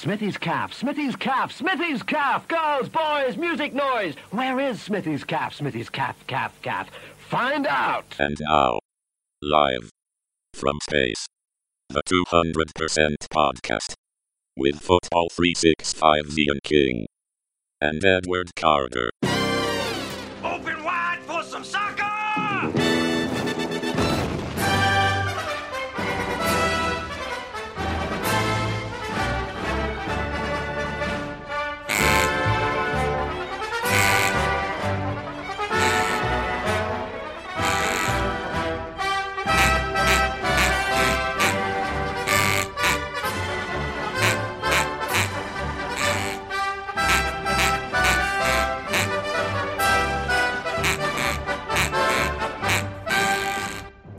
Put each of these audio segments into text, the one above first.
Smithy's calf, Smithy's calf, Smithy's calf. Girls, boys, music noise. Where is Smithy's calf, Smithy's calf, calf, calf? Find out. And now, live from space, the 200% podcast with Football 365 Ian King and Edward Carter.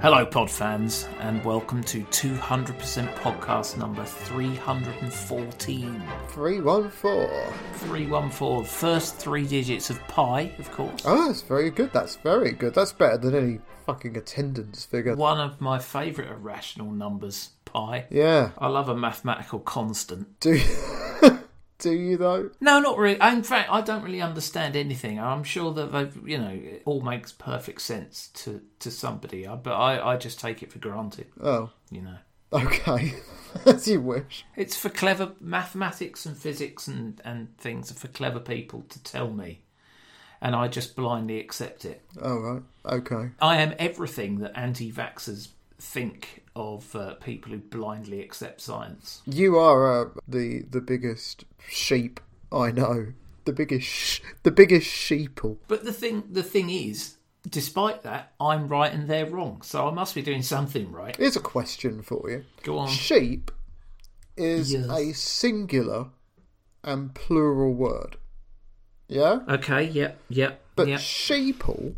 Hello, pod fans, and welcome to 200% podcast number 314. 314. 314, first three digits of pi, of course. Oh, that's very good. That's very good. That's better than any fucking attendance figure. One of my favourite irrational numbers, pi. Yeah. I love a mathematical constant. Do do you though? No, not really. In fact, I don't really understand anything. I'm sure that they've, you know, it all makes perfect sense to, to somebody, I- but I, I just take it for granted, Oh, you know. okay. As you wish. It's for clever mathematics and physics and, and things for clever people to tell me. And I just blindly accept it. Oh right. Okay. I am everything that anti vaxxers think of uh, people who blindly accept science. You are uh, the the biggest sheep I know. The biggest sh- the biggest sheeple. But the thing the thing is, despite that, I'm right and they're wrong. So I must be doing something right. Here's a question for you. Go on. Sheep is Yes. a singular and plural word. Yeah? Okay, yep, yep, But yep. sheeple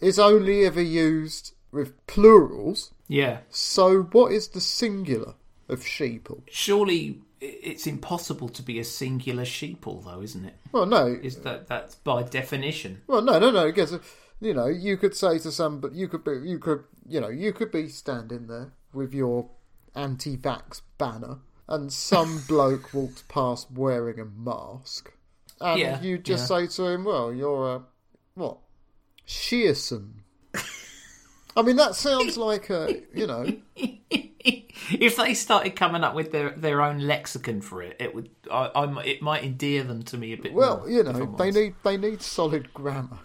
is only ever used with plurals. Yeah. So, what is the singular of sheeple? Surely it's impossible to be a singular sheeple though, isn't it? Well, no. Is that that's by definition. Well, no, no, no. Because you know, you could say to some, but you could be, you could, you know, you could be standing there with your anti-vax banner, and some bloke walked past wearing a mask, and Yeah, you just yeah. say to him, "Well, you're a what, Shearson." I mean, that sounds like a, you know, if they started coming up with their, their own lexicon for it, it would I, I might- it might endear them to me a bit Well, more. you know, they need they need solid grammar.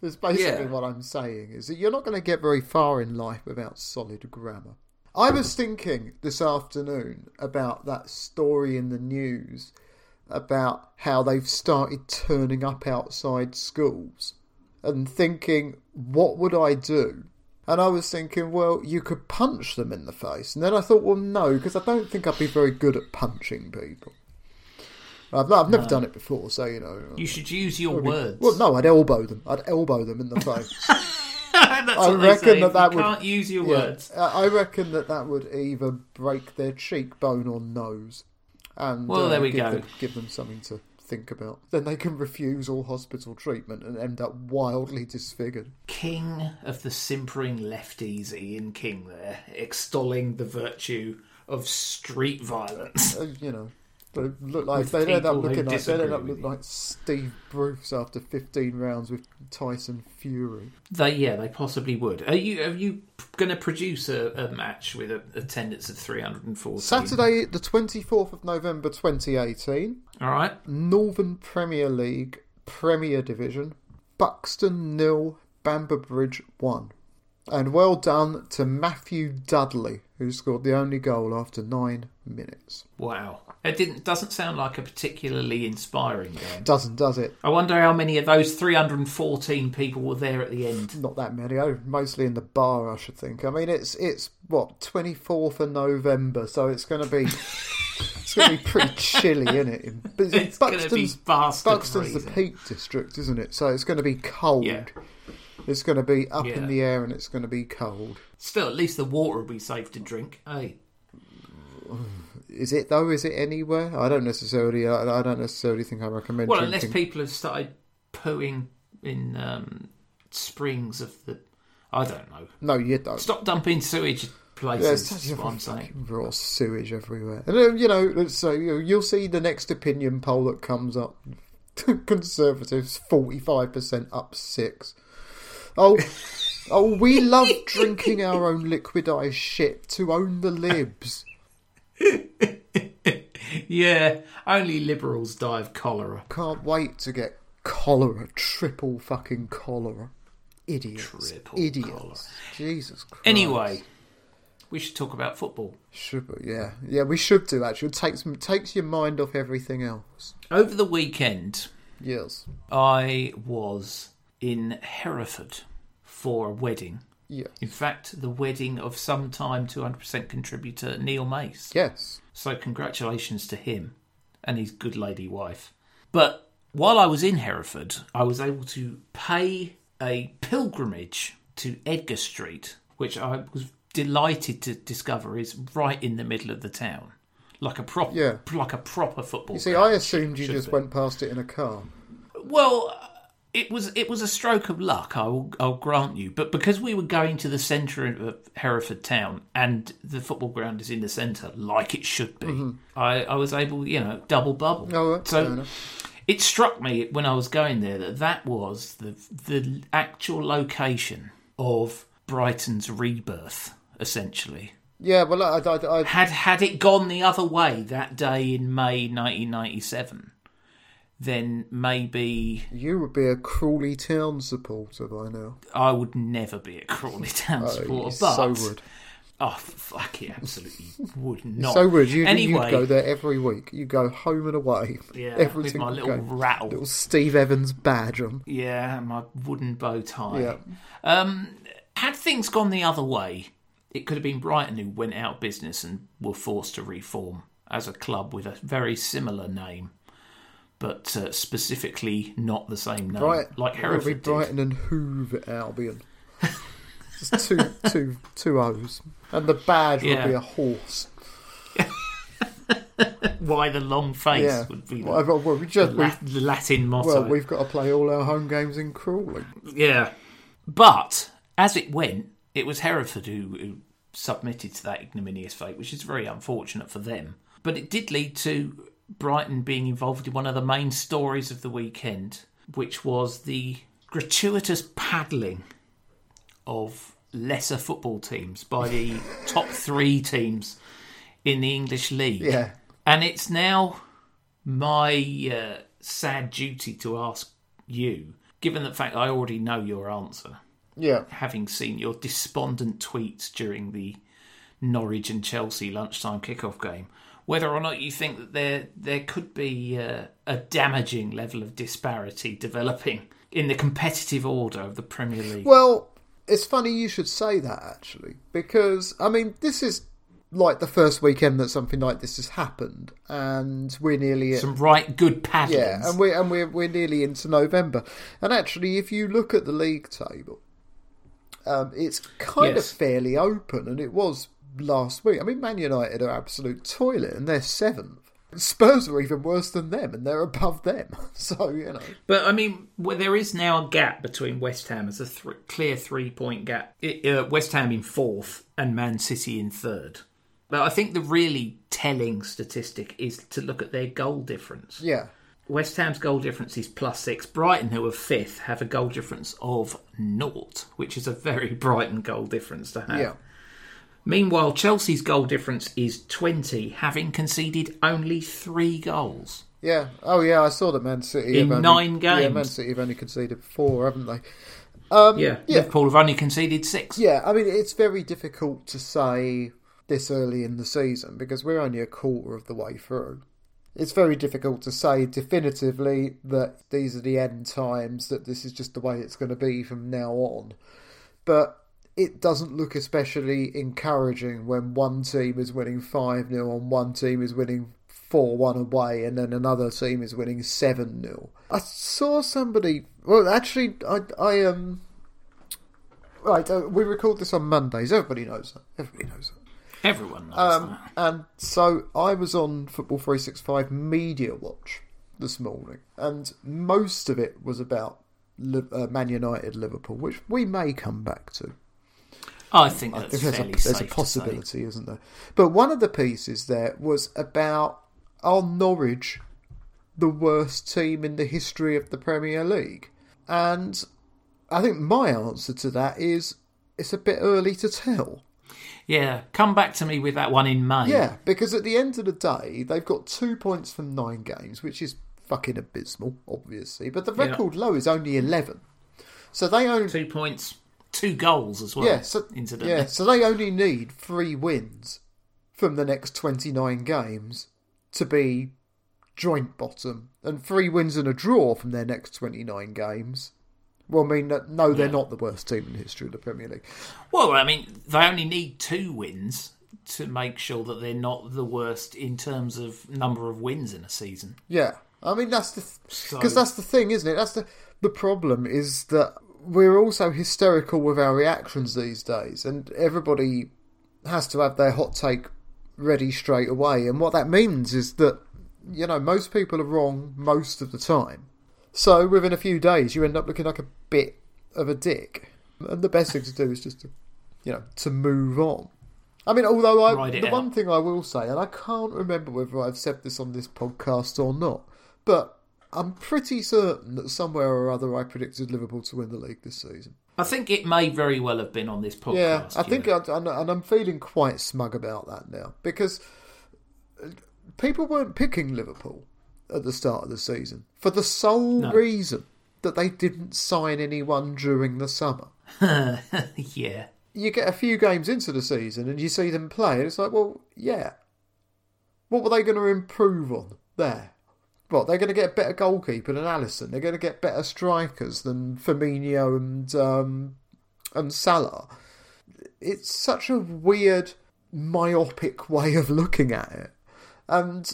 That's basically Yeah. what I'm saying. Is that you're not going to get very far in life without solid grammar. I was thinking this afternoon about that story in the news about how they've started turning up outside schools and thinking, what would I do? And I was thinking, well, you could punch them in the face. And then I thought, well, no, because I don't think I'd be very good at punching people. I've, I've never done it before, so you know. You should use your words. Well, no, I'd elbow them. I'd elbow them in the face. That's I reckon that that you would- can't use your Yeah, words. I I reckon that that would either break their cheekbone or nose, and Well, uh, there we give go. Them, give them something to think about. Then they can refuse all hospital treatment and end up wildly disfigured. King of the simpering lefties, Ian King, there extolling the virtue of street violence. Uh, you know, they look like they end up looking like they end up look like Steve Bruce after 15 rounds with Tyson Fury. They, yeah, they possibly would. Are you are you going to produce a, a match with an attendance of three hundred and fourteen? Saturday, the 24th of November, 2018. All right. Northern Premier League Premier Division, Buxton nil, Bamber Bridge one. And well done to Matthew Dudley, who scored the only goal after nine minutes. Wow. It didn't doesn't sound like a particularly inspiring game. Doesn't, does it? I wonder how many of those 314 people were there at the end. Not that many. Oh, mostly in the bar, I should think. I mean, it's it's what twenty fourth of November, so it's going to be it's going to be pretty chilly, isn't it? In, It's be Buxton's, Buxton's the. Peak District, isn't it? So it's going to be cold. Yeah. It's going to be up Yeah. in the air and it's going to be cold. Still, at least the water will be safe to drink. Hey, Is it though? Is it anywhere? I don't necessarily. I, I don't necessarily think I recommend. well, unless people have started pooing in um, springs of the. I don't know. No, you don't. Stop dumping sewage places. Yeah, what I'm saying. raw sewage everywhere. And uh, you know, so you'll see the next opinion poll that comes up. Conservatives forty five percent up six. Oh, oh, we love drinking our own liquidized shit to own the libs. Yeah, only liberals die of cholera. Can't wait to get cholera, triple fucking cholera. Idiots, Triple idiots. cholera. Jesus Christ. Anyway, we should talk about football. should we? Yeah, yeah, we should do actually. It takes takes your mind off everything else. Over the weekend, Yes. I was in Hereford for a wedding. Yes. In fact, the wedding of sometime 200% contributor Neil Mace. Yes. So, congratulations to him and his good lady wife. But while I was in Hereford, I was able to pay a pilgrimage to Edgar Street, which I was delighted to discover is right in the middle of the town. Like a proper, Yeah. like a proper football. You see, I assumed you just be. went past it in a car. Well, it was it was a stroke of luck. I will I'll grant you, but because we were going to the centre of Hereford town and the football ground is in the centre, like it should be, I, I was able, you know, double bubble. Mm-hmm. Oh, that's so it struck me when I was going there that that was the the actual location of Brighton's rebirth, essentially. Yeah, well, I, I, I, Had had it gone the other way that day in May 1997, then maybe you would be a Crawley Town supporter by now. I would never be a Crawley Town Oh, supporter, but so would. oh fuck it, absolutely would not. So would you? Anyway, You'd go there every week. You go home and away. yeah, every with my little game. rattle, Little Steve Evans badge on. yeah, my wooden bow tie. Yeah. Um, had things gone the other way, it could have been Brighton who went out of business and were forced to reform as a club with a very similar name, but uh, specifically not the same name, Bright, like it would be Hereford did. Brighton and Hove Albion. Just two, two, two O's, and the badge Yeah. would be a horse. Why the long face Yeah. would be the, Well, we just, La- we've, the Latin motto. well, we've got to play all our home games in Crawley. Yeah. But as it went, it was Hereford who, who submitted to that ignominious fate, which is very unfortunate for them. But it did lead to Brighton being involved in one of the main stories of the weekend, which was the gratuitous paddling of lesser football teams by the top three teams in the English league. Yeah. And it's now my uh, sad duty to ask you, given the fact I already know your answer, Yeah. having seen your despondent tweets during the Norwich and Chelsea lunchtime kickoff game, whether or not you think that there there could be uh, a damaging level of disparity developing in the competitive order of the Premier League. Well, it's funny you should say that actually, because I mean, this is like the first weekend that something like this has happened, and we're nearly at Some right good paddlings. yeah, and we're and we're we're nearly into November. And actually, if you look at the league table, um, it's kind Yes. of fairly open, and it was last week. I mean, Man United are absolute toilet, and they're seventh. Spurs are even worse than them, and they're above them. So you know, But I mean, well, there is now a gap between West Ham as a th- clear three-point gap. It, uh, West Ham in fourth and Man City in third. But I think the really telling statistic is to look at their goal difference. yeah, West Ham's goal difference is plus six. Brighton, who are fifth, have a goal difference of naught, which is a very Brighton goal difference to have. yeah. Meanwhile, Chelsea's goal difference is 20, having conceded only three goals. Yeah. Oh, yeah. I saw that Man City In have only, nine Yeah. Man City have only conceded four, haven't they? Um, Yeah, yeah. Liverpool have only conceded six. Yeah, I mean, it's very difficult to say this early in the season because we're only a quarter of the way through. It's very difficult to say definitively that these are the end times, that this is just the way it's going to be from now on. But it doesn't look especially encouraging when one team is winning 5 0 and one team is winning 4 1 away and then another team is winning 7 0. I saw somebody. Well, actually, I, I um. Right, uh, we record this on Mondays. Everybody knows that. Everybody knows that. Everyone knows Um, that. and so I was on Football 365 Media Watch this morning, and most of it was about uh, Man United Liverpool, which we may come back to. I think I think there's a, there's a safe to say. possibility, isn't there? But one of the pieces there was about are Norwich the worst team in the history of the Premier League? And I think my answer to that is it's a bit early to tell. Yeah, come back to me with that one in May. Yeah, because at the end of the day, they've got two points from nine games, which is fucking abysmal, obviously. But the Yeah. record low is only 11. So they only. Two points, two goals as well. Yeah, so, incidentally. yeah, so they only need three wins from the next 29 games to be joint bottom. And three wins and a draw from their next 29 games will mean that no, they're Yeah. not the worst team in the history of the Premier League. Well, I mean, they only need two wins to make sure that they're not the worst in terms of number of wins in a season. Yeah, I mean that's the So- because that's the thing, isn't it? That's the the problem is that we're also hysterical with our reactions these days, and everybody has to have their hot take ready straight away. And what that means is that you know most people are wrong most of the time. So within a few days, you end up looking like a bit of a dick, and the best thing to do is just to you know to move on. I mean, although I, the out. one thing I will say, and I can't remember whether I've said this on this podcast or not, but I'm pretty certain that somewhere or other I predicted Liverpool to win the league this season. I think it may very well have been on this podcast. yeah, I think. I, and I'm feeling quite smug about that now because people weren't picking Liverpool at the start of the season for the sole No. reason that they didn't sign anyone during the summer. yeah. you get a few games into the season and you see them play, and it's like, well, yeah. What were they going to improve on there? What, they're going to get a better goalkeeper than Alisson. They're going to get better strikers than Firmino and um, and Salah. It's such a weird, myopic way of looking at it. And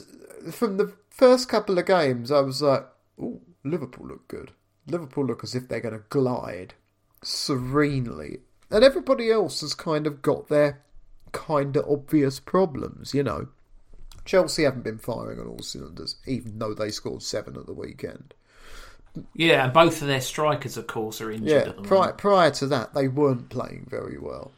from the first couple of games, I was like, "Oh, Liverpool look good. Liverpool look as if they're going to glide serenely. And everybody else has kind of got their kind of obvious problems, you know. Chelsea haven't been firing on all cylinders, even though they scored seven at the weekend. Yeah, and both of their strikers, of course, are injured Yeah, at the prior, prior to that, they weren't playing very well.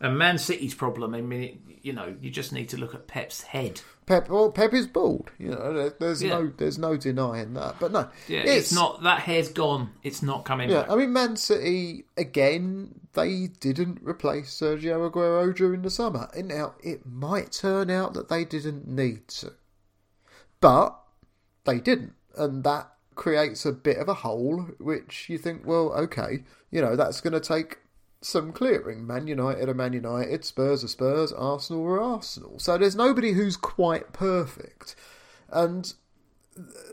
And Man City's problem, I mean, you know, you just need to look at Pep's head. Pep, well, Pep is bald. You know, there's Yeah. no, there's no denying that. But no, Yeah, it's, not that hair's gone. It's not coming Yeah, back. I mean, Man City again. They didn't replace Sergio Aguero during the summer. And now it might turn out that they didn't need to, but they didn't, and that creates a bit of a hole. Which you think, well, okay, you know, that's going to take some clearing. Man United are Man United, Spurs are Spurs, Arsenal are Arsenal. So there's nobody who's quite perfect, and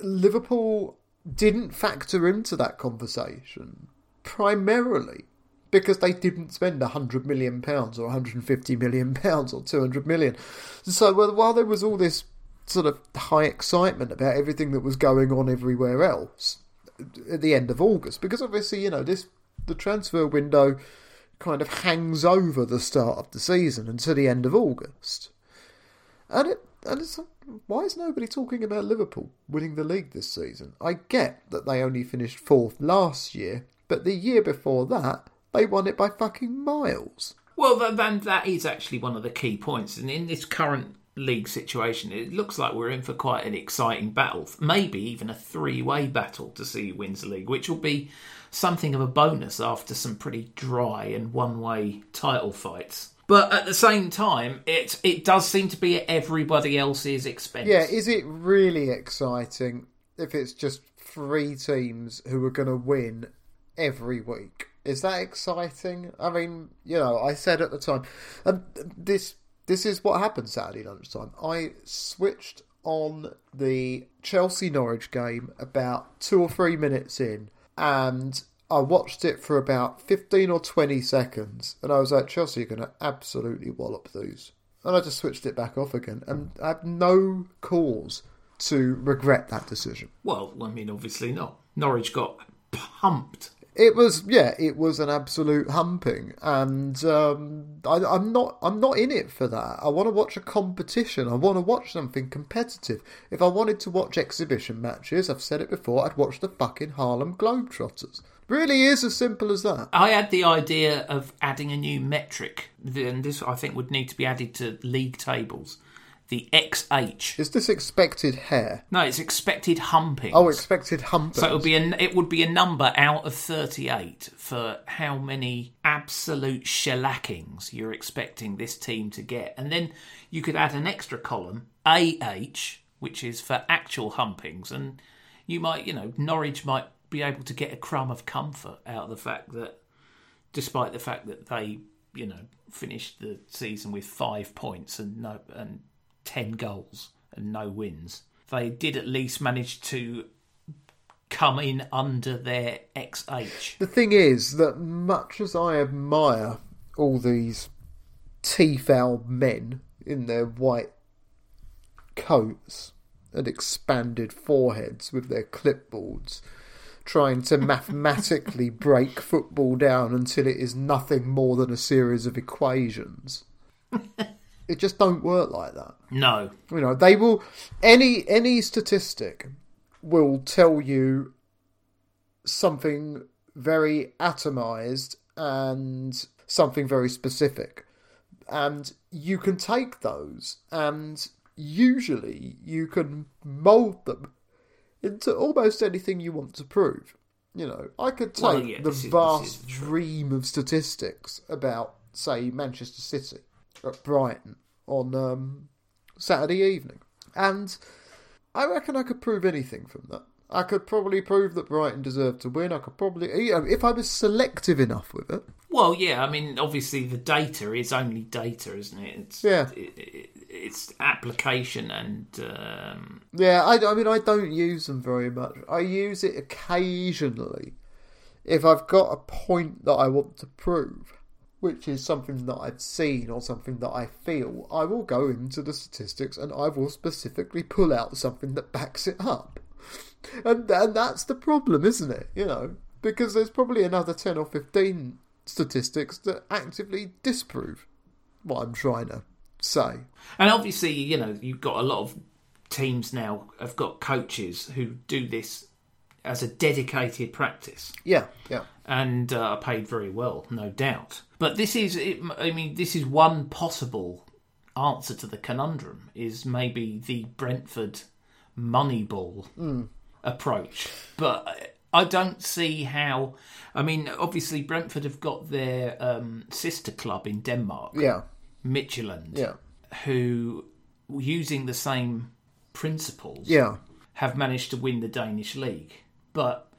Liverpool didn't factor into that conversation primarily because they didn't spend 100 million pounds or 150 million pounds or 200 million. So while there was all this sort of high excitement about everything that was going on everywhere else at the end of August, because obviously you know this the transfer window kind of hangs over the start of the season until the end of August. And it and it's why is nobody talking about Liverpool winning the league this season? I get that they only finished fourth last year, but the year before that they won it by fucking miles. Well, then that is actually one of the key points. And in this current league situation, it looks like we're in for quite an exciting battle. Maybe even a three way battle to see who wins the league, which will be something of a bonus after some pretty dry and one way title fights. But at the same time, it it does seem to be at everybody else's expense. Yeah, is it really exciting if it's just three teams who are going to win every week? Is that exciting? I mean, you know, I said at the time, and this this is what happened Saturday lunchtime. I switched on the Chelsea Norwich game about two or three minutes in, and I watched it for about fifteen or twenty seconds, and I was like, Chelsea are going to absolutely wallop these. And I just switched it back off again, and I have no cause to regret that decision. Well, I mean, obviously not. Norwich got pumped. It was, yeah, it was an absolute humping, and um, I, I'm not, I'm not in it for that. I want to watch a competition. I want to watch something competitive. If I wanted to watch exhibition matches, I've said it before, I'd watch the fucking Harlem Globetrotters. Really is as simple as that. I had the idea of adding a new metric, and this I think would need to be added to league tables. The XH. Is this expected hair? No, it's expected humping. Oh, expected humping. So it would be a, it would be a number out of 38 for how many absolute shellackings you're expecting this team to get. And then you could add an extra column, AH, which is for actual humpings. And you might, you know, Norwich might be able to get a crumb of comfort out of the fact that, despite the fact that they, you know, finished the season with five points and no and 10 goals and no wins, they did at least manage to come in under their XH. The thing is that much as I admire all these T-foul men in their white coats and expanded foreheads with their clipboards, trying to mathematically break football down until it is nothing more than a series of equations. it just don't work like that. No. You know, they will any any statistic will tell you something very atomized and something very specific. And you can take those and usually you can mold them into almost anything you want to prove. You know, I could take Well, yeah, the vast is dream of statistics about, say, Manchester City at Brighton on um, Saturday evening, and I reckon I could prove anything from that. I could probably prove that Brighton deserved to win. I could probably, you know, if I was selective enough with it. Well, yeah, I mean, obviously the data is only data, isn't it? It's, Yeah. It, it, it's application and. Um, Yeah, I, I mean, I don't use them very much. I use it occasionally if I've got a point that I want to prove, which is something that I've seen or something that I feel. I will go into the statistics and I will specifically pull out something that backs it up. And, and that's the problem, isn't it? You know, because there's probably another 10 or 15 statistics that actively disprove what I'm trying to say. and obviously, you know, you've got a lot of teams now have got coaches who do this as a dedicated practice. Yeah, yeah. and uh, are paid very well, no doubt. But this is, it, I mean, this is one possible answer to the conundrum: is maybe the Brentford Moneyball approach. But I don't see how. I mean, obviously Brentford have got their um, sister club in Denmark, Yeah, Midtjylland, yeah, who, using the same principles, yeah. have managed to win the Danish league. But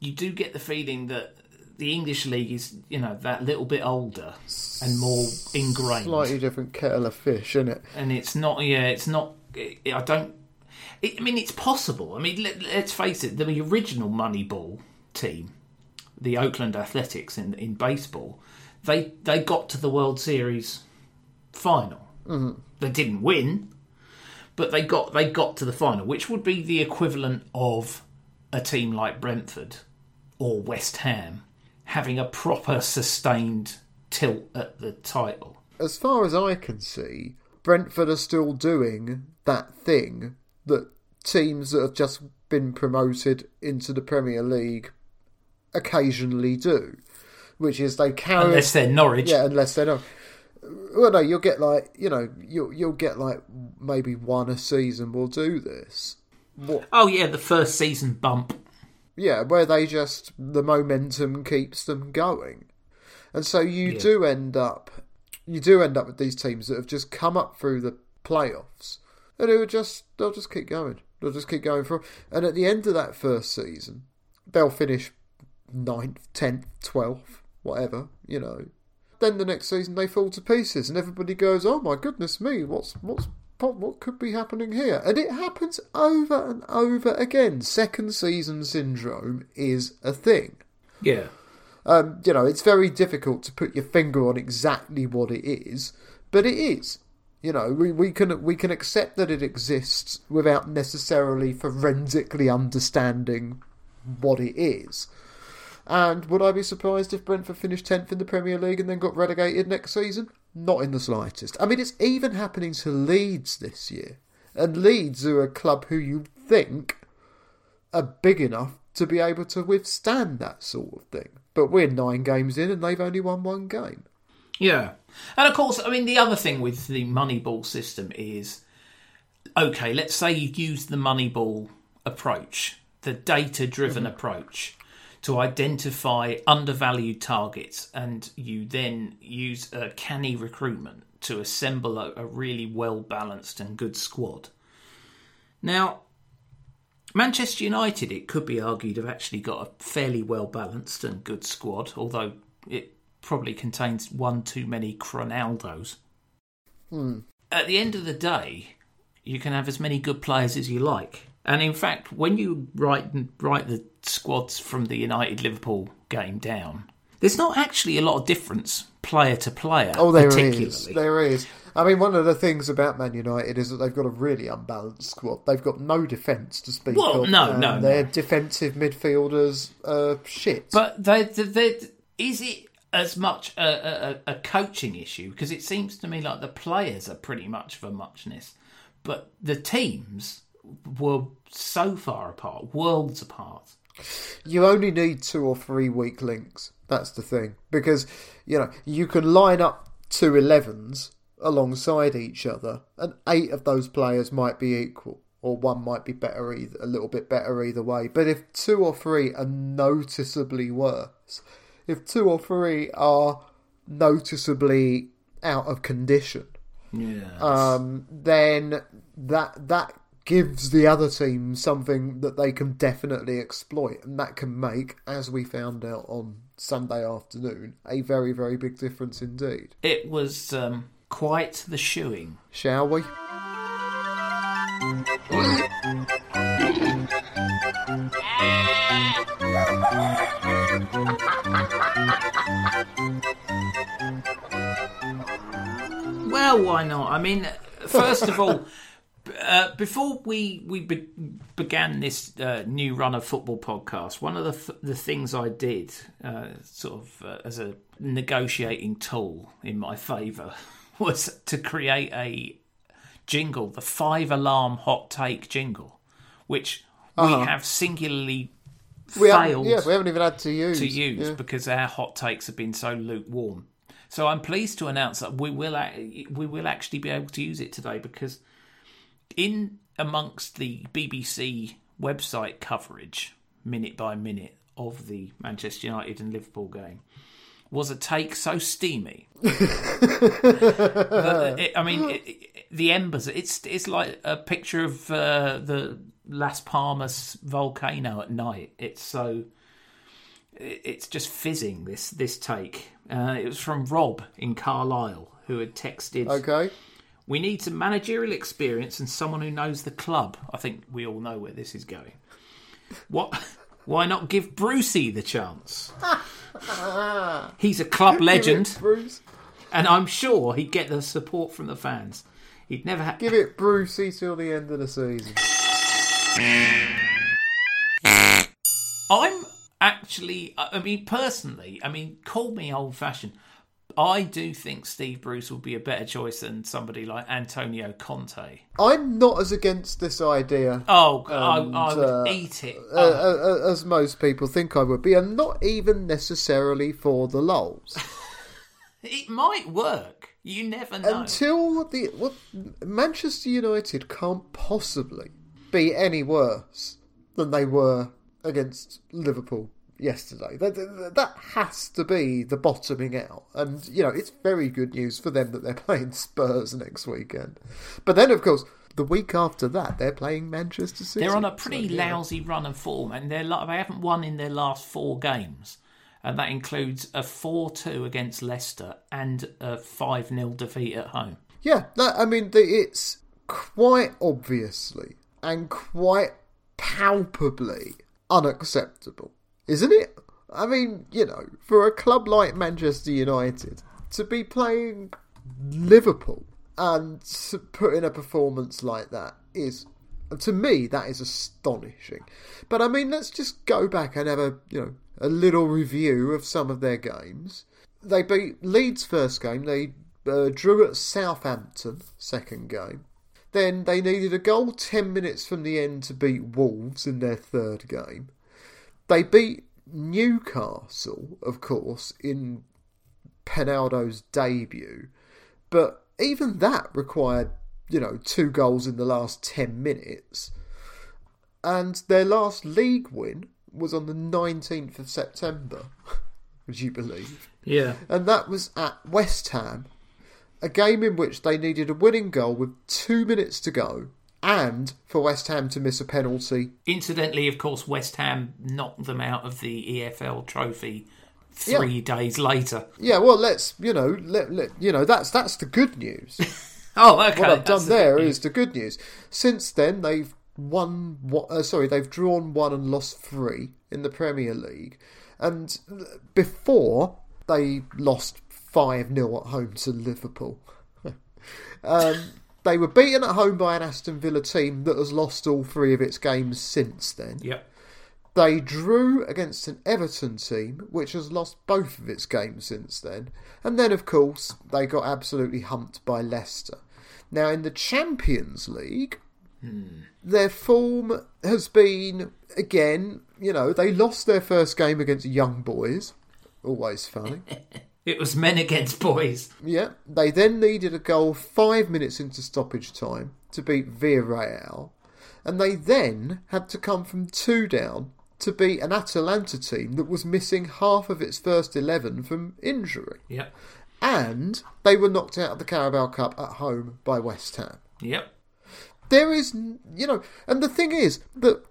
you do get the feeling that the English league is, you know, that little bit older and more ingrained. Slightly different kettle of fish, isn't it? And it's not, yeah, it's not. I don't. It, I mean, it's possible. I mean, let, let's face it. The original Moneyball team, the Oakland Athletics in in baseball, they they got to the World Series final. Mm-hmm. They didn't win, but they got they got to the final, which would be the equivalent of a team like Brentford or West Ham having a proper sustained tilt at the title. As far as I can see, Brentford are still doing that thing that teams that have just been promoted into the Premier League occasionally do, which is they carry Unless they're Norwich. Yeah, unless they don't. Well, no, you'll get like you know you'll you'll get like maybe one a season will do this. What? Oh yeah, the first season bump. Yeah, where they just the momentum keeps them going, and so you Yeah. do end up you do end up with these teams that have just come up through the playoffs, and it will just they'll just keep going. They'll just keep going for, and at the end of that first season, they'll finish ninth, tenth, twelfth, whatever, you know. Then the next season they fall to pieces, and everybody goes, "Oh my goodness me, what's what's what, what could be happening here?" And it happens over and over again. Second season syndrome is a thing. Yeah. Um, you know, it's very difficult to put your finger on exactly what it is, but it is. You know, we, we can we can accept that it exists without necessarily forensically understanding what it is. And would I be surprised if Brentford finished tenth in the Premier League and then got relegated next season? Not in the slightest. I mean, it's even happening to Leeds this year, and Leeds are a club who you think are big enough to be able to withstand that sort of thing. But we're nine games in and they've only won one game. Yeah. And of course, I mean, the other thing with the Moneyball system is okay, let's say you use the Moneyball approach, the data driven Mm-hmm. approach, to identify undervalued targets, and you then use a canny recruitment to assemble a, a really well balanced and good squad. Now, Manchester United, it could be argued, have actually got a fairly well balanced and good squad, although it probably contains one too many Cronaldos. Hmm. At the end of the day, you can have as many good players as you like. And in fact, when you write write the squads from the United Liverpool game down, there's not actually a lot of difference player to player. Oh, there particularly. is. There is. I mean, one of the things about Man United is that they've got a really unbalanced squad. They've got no defence to speak Well, of. no, no, no. Their defensive midfielders are shit. But they, they, they, is it as much a, a, a coaching issue? Because it seems to me like the players are pretty much of a muchness, but the teams were so far apart, worlds apart. You only need two or three weak links. That's the thing. Because, you know, you can line up two 11s alongside each other, and eight of those players might be equal, or one might be better, either, a little bit better either way. But if two or three are noticeably worse, if two or three are noticeably out of condition, Yeah. um, then that that gives the other team something that they can definitely exploit, and that can make, as we found out on Sunday afternoon, a very very big difference indeed. it was um, quite the shoeing. Shall we? Well, why not? I mean, first of all, uh, before we we be- began this uh, new run of football podcast, one of the th- the things I did, uh, sort of uh, as a negotiating tool in my favour, was to create a jingle, the five alarm hot take jingle, which we have singularly We failed yeah, we haven't even had to use to use yeah. because our hot takes have been so lukewarm. So I'm pleased to announce that we will we will actually be able to use it today because in amongst the BBC website coverage minute by minute of the Manchester United and Liverpool game was a take so steamy. It, I mean it, it- the embers it's it's like a picture of uh, the Las Palmas volcano at night. It's so it's just fizzing this this take. Uh, it was from Rob in Carlisle who had texted Okay. We need some managerial experience and someone who knows the club. I think we all know where this is going. What? Why not give Brucey the chance? He's a club legend, Bruce. and I'm sure he'd get the support from the fans. He'd never have. Give it Brucey till the end of the season. I'm actually, I mean, personally, I mean, call me old fashioned. I do think Steve Bruce will be a better choice than somebody like Antonio Conte. I'm not as against this idea Oh, I, And, I would uh, eat it. uh, uh, as most people think I would be, and not even necessarily for the lols. It might work. You never know. Until the Manchester United can't possibly be any worse than they were against Liverpool yesterday. That, that, that has to be the bottoming out, and you know it's very good news for them that they're playing Spurs next weekend. But then, of course, the week after that they're playing Manchester City. They're on a So, pretty yeah. lousy run of form, and they're they haven't won in their last four games, and that includes a four-two against Leicester and a five 0 defeat at home. Yeah, I mean, the, it's quite obviously and quite palpably unacceptable, isn't it? I mean, you know, for a club like Manchester United to be playing Liverpool and to put in a performance like that is, to me, that is astonishing. But I mean, let's just go back and have a, you know, a little review of some of their games. They beat Leeds first game. They uh, drew at Southampton second game. Then they needed a goal 10 minutes from the end to beat Wolves in their third game. They beat Newcastle, of course, in Penaldo's debut, but even that required, you know, two goals in the last 10 minutes. And their last league win was on the 19th of September, would you believe? Yeah. And that was at West Ham, a game in which they needed a winning goal with two minutes to go and for West Ham to miss a penalty. Incidentally, of course, West Ham knocked them out of the EFL trophy three days later. Yeah, well, let's you know, let, let you know that's that's the good news. Oh, okay. what I've that's done the there is the good news. Since then, they've won. Uh, sorry, they've drawn one and lost three in the Premier League, and before they lost five 0 at home to Liverpool. um, they were beaten at home by an Aston Villa team that has lost all three of its games since then. Yep. They drew against an Everton team which has lost both of its games since then. And then, of course, they got absolutely humped by Leicester. Now, in the Champions League, hmm. their form has been, again, you know, they lost their first game against Young Boys. Always funny. It was men against boys. Yeah, they then needed a goal five minutes into stoppage time to beat Villarreal, and they then had to come from two down to beat an Atalanta team that was missing half of its first 11 from injury. Yep. And they were knocked out of the Carabao Cup at home by West Ham. Yep. There is, you know, and the thing is that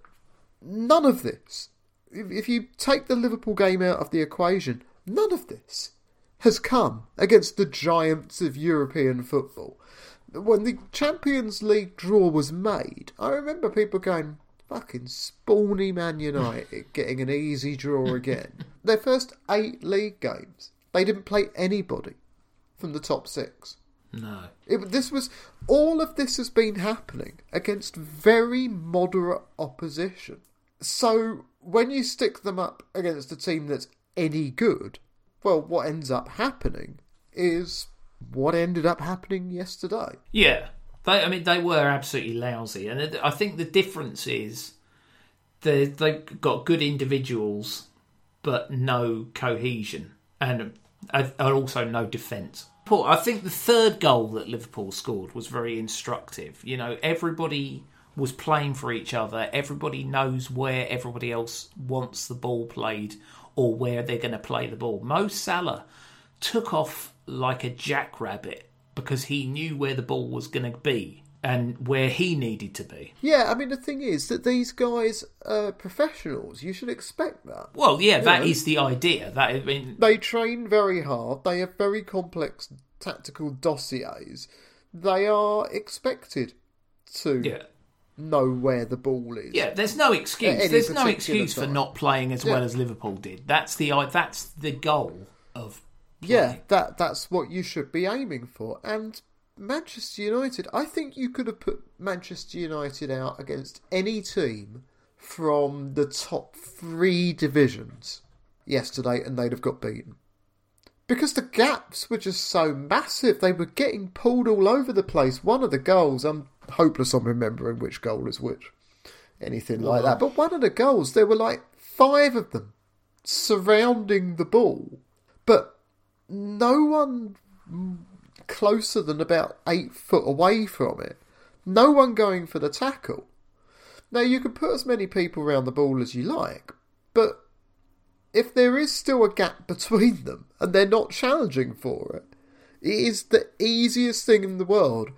none of this, if if you take the Liverpool game out of the equation, none of this has come against the giants of European football. When the Champions League draw was made, I remember people going, fucking spawny Man United getting an easy draw again. Their first eight league games, they didn't play anybody from the top six. No. It, this was all of this has been happening against very moderate opposition. So when you stick them up against a team that's any good, well, what ends up happening is what ended up happening yesterday. Yeah, they. I mean, they were absolutely lousy, and I think the difference is they they've got good individuals, but no cohesion, and and also no defence. Paul, I think the third goal that Liverpool scored was very instructive. You know, everybody was playing for each other. Everybody knows where everybody else wants the ball played or where they're going to play the ball. Mo Salah took off like a jackrabbit because he knew where the ball was going to be and where he needed to be. Yeah, I mean the thing is that these guys are professionals. You should expect that. Well, yeah, that know. is the idea. That I mean, They train very hard. They have very complex tactical dossiers. They are expected to yeah, know where the ball is. yeah. There's no excuse. There's no excuse for not playing as Yeah. well as Liverpool did. That's the uh, that's the goal of Yeah, that that's what you should be aiming for. And Manchester United, I think you could have put Manchester United out against any team from the top three divisions yesterday, and they'd have got beaten. Because the gaps were just so massive, they were getting pulled all over the place. One of the goals, I'm hopeless on remembering which goal is which, anything like that. But one of the goals, there were like five of them surrounding the ball, but no one closer than about eight foot away from it. No one going for the tackle. Now you can put as many people around the ball as you like, but if there is still a gap between them and they're not challenging for it, it is the easiest thing in the world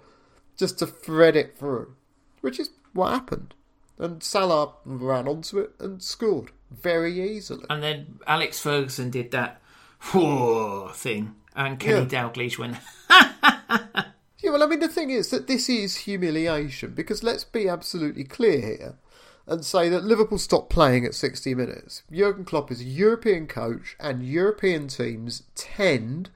just to thread it through, which is what happened. And Salah ran onto it and scored very easily. And then Alex Ferguson did that whoa thing, and Kenny Dalglish went. Yeah, well, I mean, the thing is that this is humiliation because let's be absolutely clear here and say that Liverpool stopped playing at 60 minutes. Jurgen Klopp is a European coach, and European teams tend,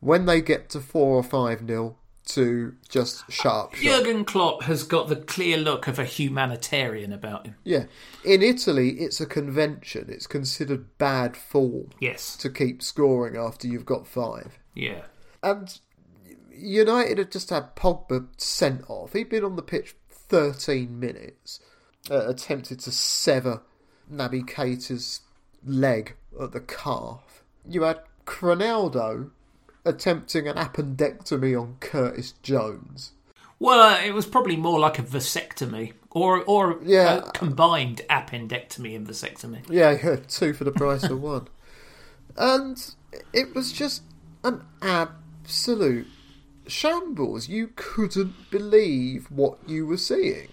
when they get to 4 or 5 nil, to just shut up. Jurgen Klopp has got the clear look of a humanitarian about him. Yeah. In Italy, it's a convention. It's considered bad form Yes. to keep scoring after you've got five. Yeah. And United had just had Pogba sent off. He'd been on the pitch 13 minutes, uh, attempted to sever Naby Keita's leg at the calf. You had Ronaldo attempting an appendectomy on Curtis Jones. Well, uh, it was probably more like a vasectomy or or Yeah. a combined appendectomy and vasectomy. Yeah, yeah, two for the price of one. And it was just an absolute shambles. You couldn't believe what you were seeing.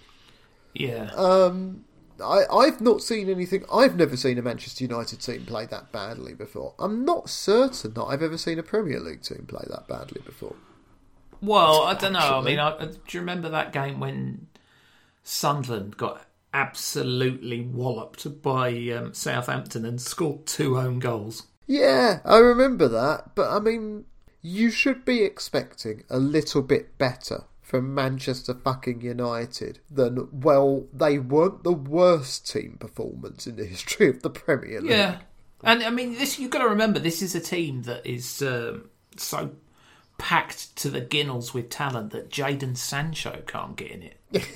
Yeah. Um, I, I've not seen anything. I've never seen a Manchester United team play that badly before. I'm not certain that I've ever seen a Premier League team play that badly before. Well, I don't know. I mean, I, I- do you remember that game when Sunderland got absolutely walloped by um, Southampton and scored two own goals? Yeah, I remember that, but I mean, you should be expecting a little bit better from Manchester fucking United than, well, they weren't the worst team performance in the history of the Premier League. Yeah, and I mean, this you've got to remember. This is a team that is um, so packed to the ginnels with talent that Jadon Sancho can't get in it.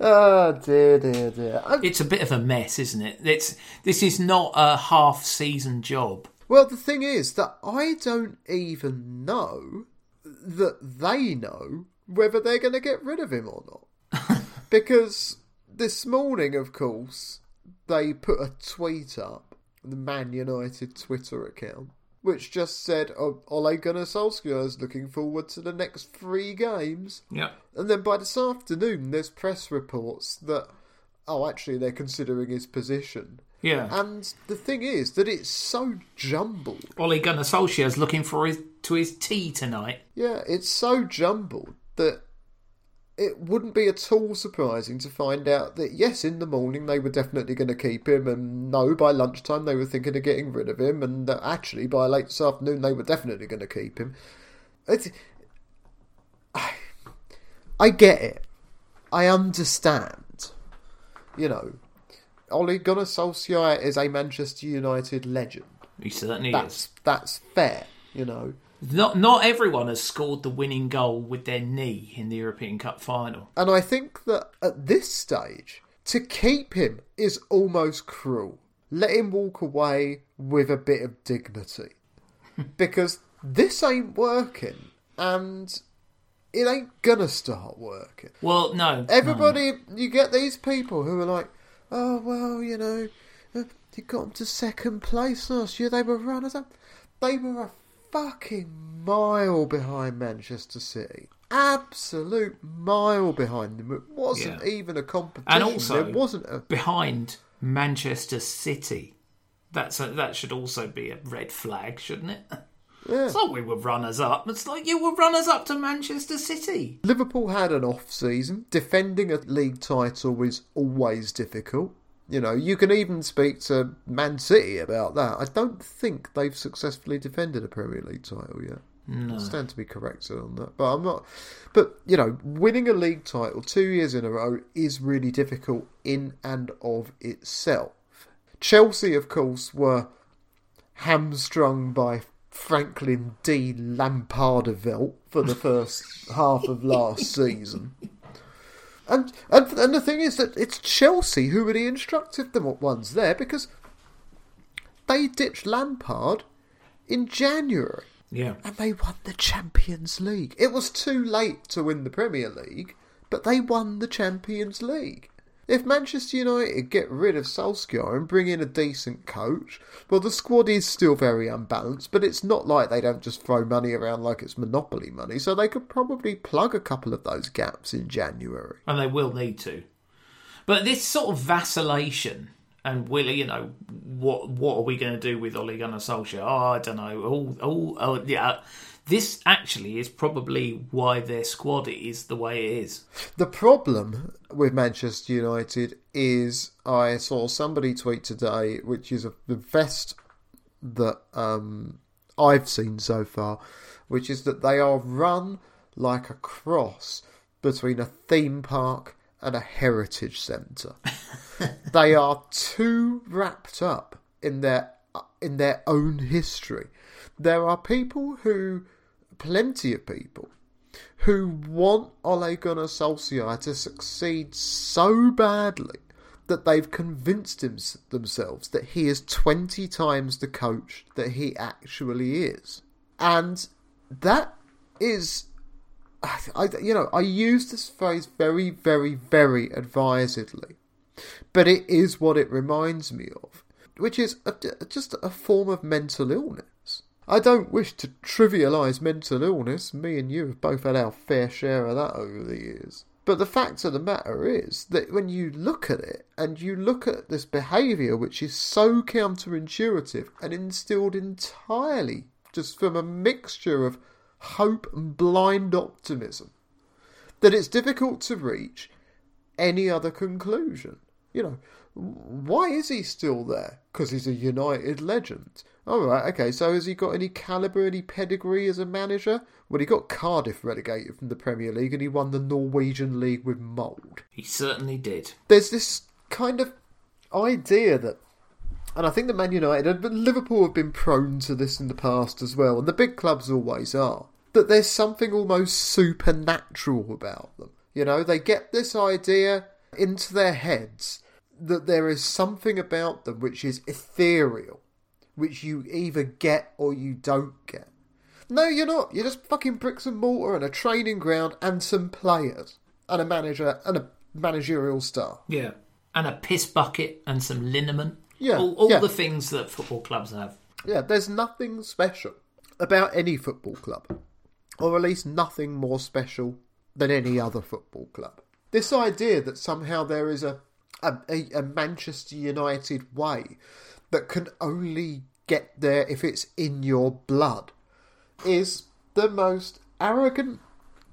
Oh, dear, dear, dear. I, It's a bit of a mess, isn't it? It's this is not a half-season job. Well, the thing is that I don't even know that they know whether they're going to get rid of him or not. because this morning, of course, they put a tweet up, the Man United Twitter account, which just said, oh, Ole Gunnar Solskjaer is looking forward to the next three games. Yeah. And then by this afternoon, there's press reports that, oh, actually, they're considering his position. Yeah. And the thing is that it's so jumbled. Ole Gunnar Solskjaer's looking for his to his tea tonight. Yeah, it's so jumbled that it wouldn't be at all surprising to find out that, yes, in the morning they were definitely going to keep him, and no, by lunchtime they were thinking of getting rid of him, and that actually by late this afternoon they were definitely going to keep him. It's, I, I get it. I understand. You know, Ole Gunnar Solskjaer is a Manchester United legend. He certainly That's is. that's fair. You know, Not not everyone has scored the winning goal with their knee in the European Cup final. And I think that at this stage, to keep him is almost cruel. Let him walk away with a bit of dignity. because this ain't working, and it ain't gonna start working. Well, no. Everybody, you get these people who are like, oh, well, you know, uh, you got them to second place last year, they were runners up. They were a fucking mile behind Manchester City. Absolute mile behind them. It wasn't Yeah. even a competition. And also- there wasn't a. behind Manchester City. That's a, that should also be a red flag, shouldn't it? Yeah. It's like we were runners up. It's like you were runners up to Manchester City. Liverpool had an off season. Defending a league title is always difficult. You know, you can even speak to Man City about that. I don't think they've successfully defended a Premier League title yet. I stand to be corrected on that, but I'm not. But you know, winning a league title two years in a row is really difficult in and of itself. Chelsea, of course, were hamstrung by Franklin D. Lampardevelt for the first half of last season. And, and and the thing is that it's Chelsea who were the instructive them ones there because they ditched Lampard in January Yeah. and they won the Champions League. It was too late to win the Premier League, but they won the Champions League. If Manchester United get rid of Solskjaer and bring in a decent coach, well, the squad is still very unbalanced, but it's not like they don't just throw money around like it's monopoly money, so they could probably plug a couple of those gaps in January. and they will need to. But this sort of vacillation, and will you know what what are we going to do with Ole Gunnar Solskjaer? Oh, I don't know. Oh, oh, oh, yeah. This actually is probably why their squad is the way it is. The problem with Manchester United is I saw somebody tweet today, which is a, the best that um, I've seen so far, which is that they are run like a cross between a theme park and a heritage centre. they are too wrapped up in their in their own history. There are people who, plenty of people, who want Ole Gunnar Solskjaer to succeed so badly that they've convinced him, themselves that he is 20 times the coach that he actually is. And that is, I, you know, I use this phrase very, very, very advisedly, but it is what it reminds me of, which is a, just a form of mental illness. I don't wish to trivialise mental illness. Me and you have both had our fair share of that over the years. But the fact of the matter is that when you look at it and you look at this behaviour, which is so counterintuitive and instilled entirely just from a mixture of hope and blind optimism, that it's difficult to reach any other conclusion. You know, why is he still there? Because he's a United legend. All right, okay. So has he got any caliber, any pedigree as a manager? Well, he got Cardiff relegated from the Premier League, and he won the Norwegian League with Molde. He certainly did. There's this kind of idea that, and I think that Man United and Liverpool have been prone to this in the past as well, and the big clubs always are. That there's something almost supernatural about them. You know, they get this idea into their heads that there is something about them which is ethereal which you either get or you don't get. No, you're not. You're just fucking bricks and mortar and a training ground and some players and a manager and a managerial staff. Yeah. And a piss bucket and some liniment. Yeah. All, all yeah. the things that football clubs have. Yeah, there's nothing special about any football club. Or at least nothing more special than any other football club. This idea that somehow there is a, a, a Manchester United way that can only get there if it's in your blood is the most arrogant,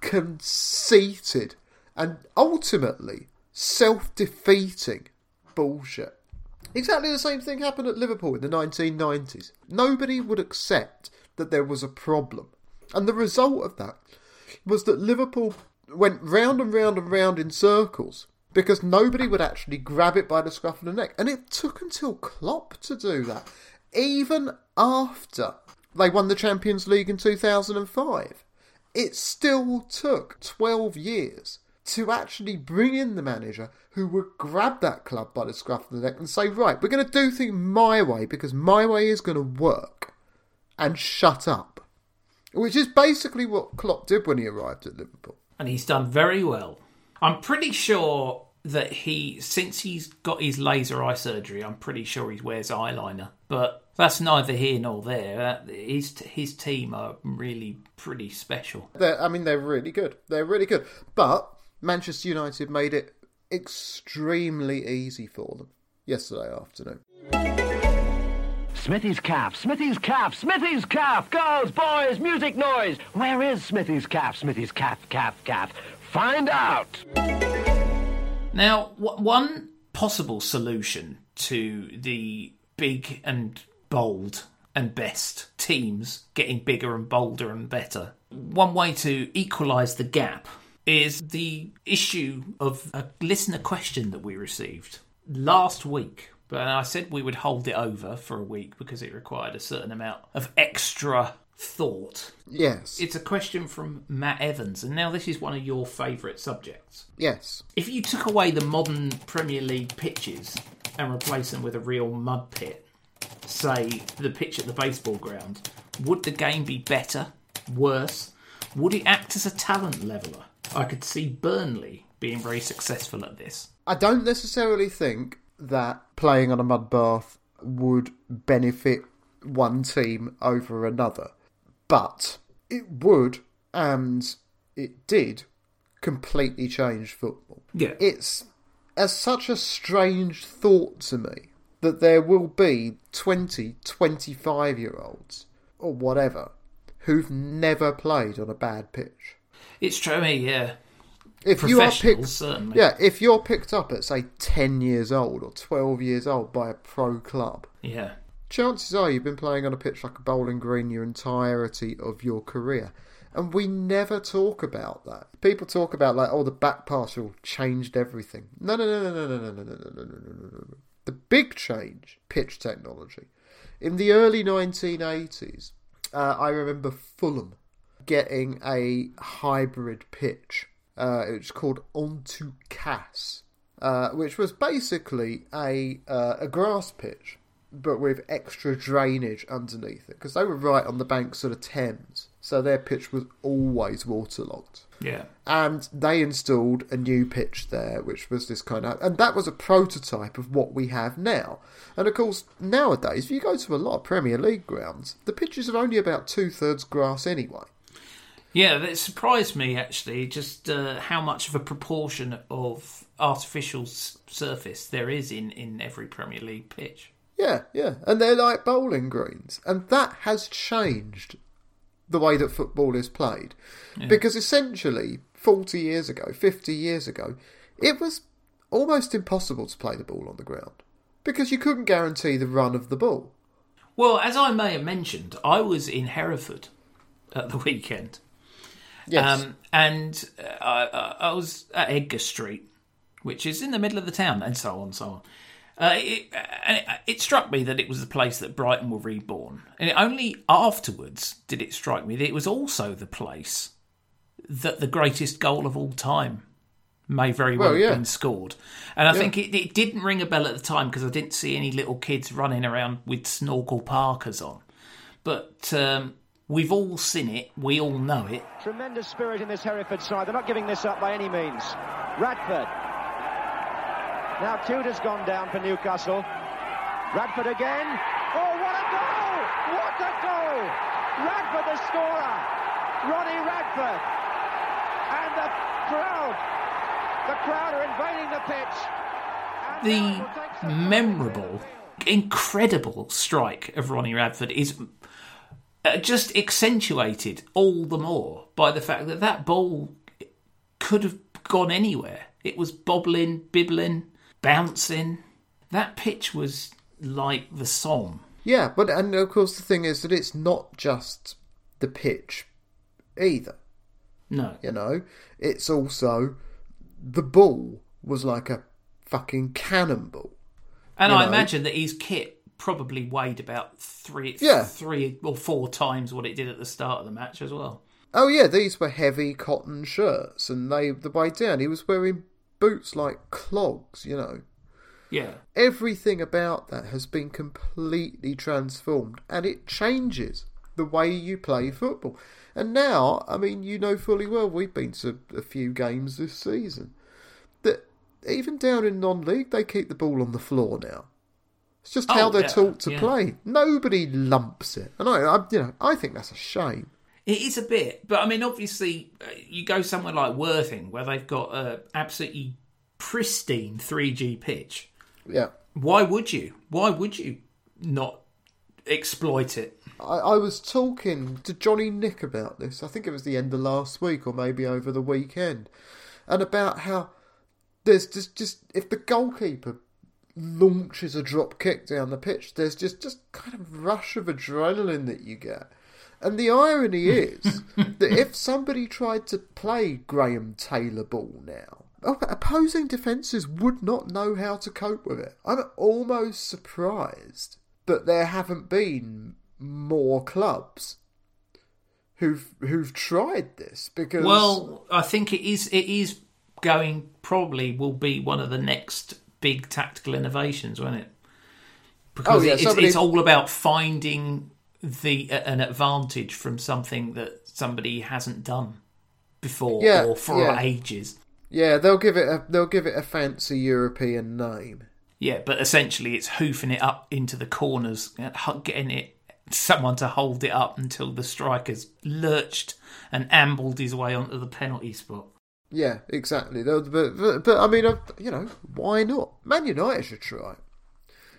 conceited, and ultimately self defeating bullshit. Exactly the same thing happened at Liverpool in the 1990s. Nobody would accept that there was a problem. And the result of that was that Liverpool went round and round and round in circles because nobody would actually grab it by the scruff of the neck. And it took until Klopp to do that, even after they won the Champions League in 2005. It still took 12 years to actually bring in the manager who would grab that club by the scruff of the neck and say, right, we're going to do things my way because my way is going to work and shut up. Which is basically what Klopp did when he arrived at Liverpool. And he's done very well. I'm pretty sure that he, since he's got his laser eye surgery, I'm pretty sure he wears eyeliner. But that's neither here nor there. His his team are really pretty special. They're, I mean, they're really good. They're really good. But Manchester United made it extremely easy for them yesterday afternoon. Smithy's calf, Smithy's calf, Smithy's calf. Girls, boys, music noise. Where is Smithy's calf, Smithy's calf, calf, calf? Find out. Now, w- one possible solution to the big and bold and best teams getting bigger and bolder and better, one way to equalise the gap is the issue of a listener question that we received last week. But I said we would hold it over for a week because it required a certain amount of extra thought. Yes. It's a question from Matt Evans, and now this is one of your favourite subjects. yes. If you took away the modern Premier League pitches and replaced them with a real mud pit, say the pitch at the baseball ground, would the game be better, worse? Would it act as a talent leveller? I could see Burnley being very successful at this. I don't necessarily think that playing on a mud bath would benefit one team over another, but it would, and it did, completely change football. Yeah. It's as such a strange thought to me that there will be 20, 25 year olds, or whatever, who've never played on a bad pitch. It's true, me, yeah. If you are picked, certainly. yeah, if you're picked up at say ten years old or twelve years old by a pro club, Yeah. Chances are you've been playing on a pitch like a bowling green your entirety of your career. And we never talk about that. People talk about like, oh, the back rule changed everything. No, no, no, no, no, no, no, no, no, no, no, no, no. The big change, pitch technology. In the early 1980s, uh, I remember Fulham getting a hybrid pitch. Uh, it was called Onto Cas, uh, which was basically a uh, a grass pitch, but with extra drainage underneath it because they were right on the banks of the Thames, so their pitch was always waterlogged. Yeah. And they installed a new pitch there, which was this kind of, and that was a prototype of what we have now. And of course, nowadays, if you go to a lot of Premier League grounds, the pitches are only about two thirds grass anyway. Yeah, that surprised me actually, just uh, how much of a proportion of artificial s- surface there is in, in every Premier League pitch. Yeah, yeah, and they're like bowling greens, and that has changed the way that football is played. Because essentially, 40 years ago, 50 years ago, it was almost impossible to play the ball on the ground because you couldn't guarantee the run of the ball. Well, as I may have mentioned, I was in Hereford at the weekend. Yes. Um, and uh, I, I was at Edgar Street, which is in the middle of the town, and so on and so on. Uh, it, it, it struck me that it was the place that Brighton were reborn. And only afterwards did it strike me that it was also the place that the greatest goal of all time may very well, Well, yeah. have been scored. And I think it, it didn't ring a bell at the time because I didn't see any little kids running around with snorkel parkers on. But um, we've all seen it, we all know it. Tremendous spirit in this Hereford side. They're not giving this up by any means. Radford. Now Tudor's gone down for Newcastle. Radford again. Oh, what a goal! What a goal! Radford the scorer. Ronnie Radford. And the crowd. The crowd are invading the pitch. And the Liverpool the- memorable, incredible strike of Ronnie Radford is uh, just accentuated all the more by the fact that that ball could have gone anywhere. It was bobbling, bibbling, bouncing. That pitch was like the Somme. Yeah, but and of course the thing is that it's not just the pitch either. No. You know, it's also the ball was like a fucking cannonball. And I know. imagine that his kit probably weighed about three, Yeah. three or four times what it did at the start of the match as well. Oh yeah, these were heavy cotton shirts, and they the way down he was wearing boots like clogs. You know, Yeah. everything about that has been completely transformed, and it changes the way you play football. And now, I mean, you know fully well we've been to a few games this season that even down in non-league they keep the ball on the floor now. It's just how Oh, they're yeah, taught to yeah. play. Nobody lumps it, and I, I, you know, I think that's a shame. It is a bit, but I mean, obviously, uh, you go somewhere like Worthing where they've got a absolutely pristine 3G pitch. Yeah. Why would you? Why would you not exploit it? I, I was talking to Johnny Nick about this. I think it was the end of last week or maybe over the weekend, and about how there's just just if the goalkeeper launches a drop kick down the pitch, there's just just kind of rush of adrenaline that you get. And the irony is that if somebody tried to play Graham Taylor ball now, opposing defences would not know how to cope with it. I'm almost surprised that there haven't been more clubs who've who've tried this because Well, I think it is. It is going. Probably will be one of the next big tactical innovations, won't it? Because Oh, yeah, it's, somebody- it's all about finding the an advantage from something that somebody hasn't done before Yeah, or for yeah. ages. yeah they'll give it a they'll give it a fancy European name. Yeah, but essentially it's hoofing it up into the corners, getting it someone to hold it up until the striker's lurched and ambled his way onto the penalty spot. Yeah, exactly. But, but, but I mean, uh, you know, why not? Man United should try.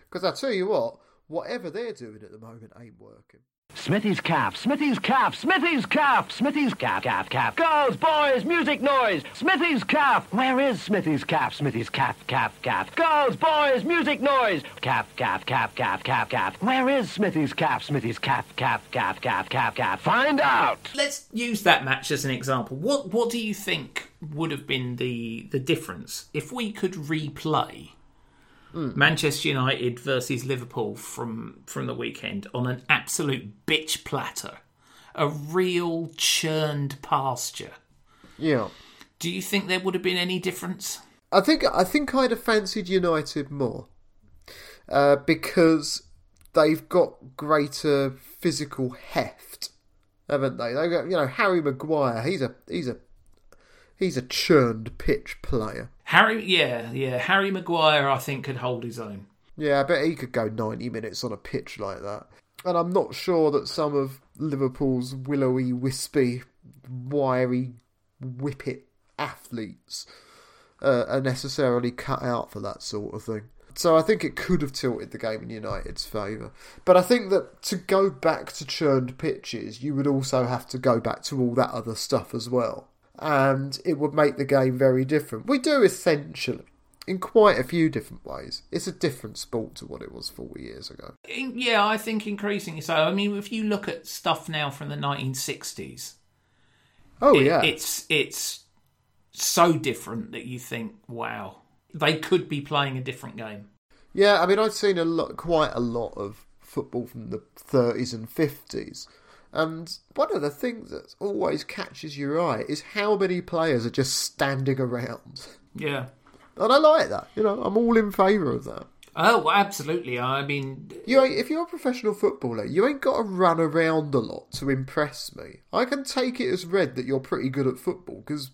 Because I tell you what, whatever they're doing at the moment ain't working. Smithy's calf, Smithy's calf, Smithy's calf, Smithy's calf, calf, calf. Girls, boys, music noise. Smithy's calf. Where is Smithy's calf? Smithy's calf, calf, calf. Girls, boys, music noise. Calf, calf, calf, calf, calf, calf. Where is Smithy's calf? Smithy's calf, calf, calf, calf, calf, calf. Find out. Let's use that match as an example. What what do you think would have been the the difference if we could replay Manchester United versus Liverpool from from the weekend on an absolute bitch platter a real churned pasture, Yeah. do you think there would have been any difference? I think I think I'd have fancied United more uh, because they've got greater physical heft, haven't they? They got you know Harry Maguire. He's a he's a he's a churned pitch player. Harry, yeah, yeah. Harry Maguire, I think, could hold his own. Yeah, I bet he could go ninety minutes on a pitch like that. And I'm not sure that some of Liverpool's willowy, wispy, wiry, whippet athletes uh, are necessarily cut out for that sort of thing. So I think it could have tilted the game in United's favour. But I think that to go back to churned pitches, you would also have to go back to all that other stuff as well. And it would make the game very different. We do essentially, in quite a few different ways. It's a different sport to what it was 40 years ago. Yeah, I think increasingly so. I mean, if you look at stuff now from the 1960s, Oh, it- yeah. it's it's so different that you think, wow, they could be playing a different game. Yeah, I mean, I've seen a lot, quite a lot of football from the 30s and 50s, and one of the things that always catches your eye is how many players are just standing around, Yeah. and I like that. You know, I'm all in favour of that. Oh, absolutely. I mean, You ain't, if you're a professional footballer, you ain't got to run around a lot to impress me. I can take it as read that you're pretty good at football because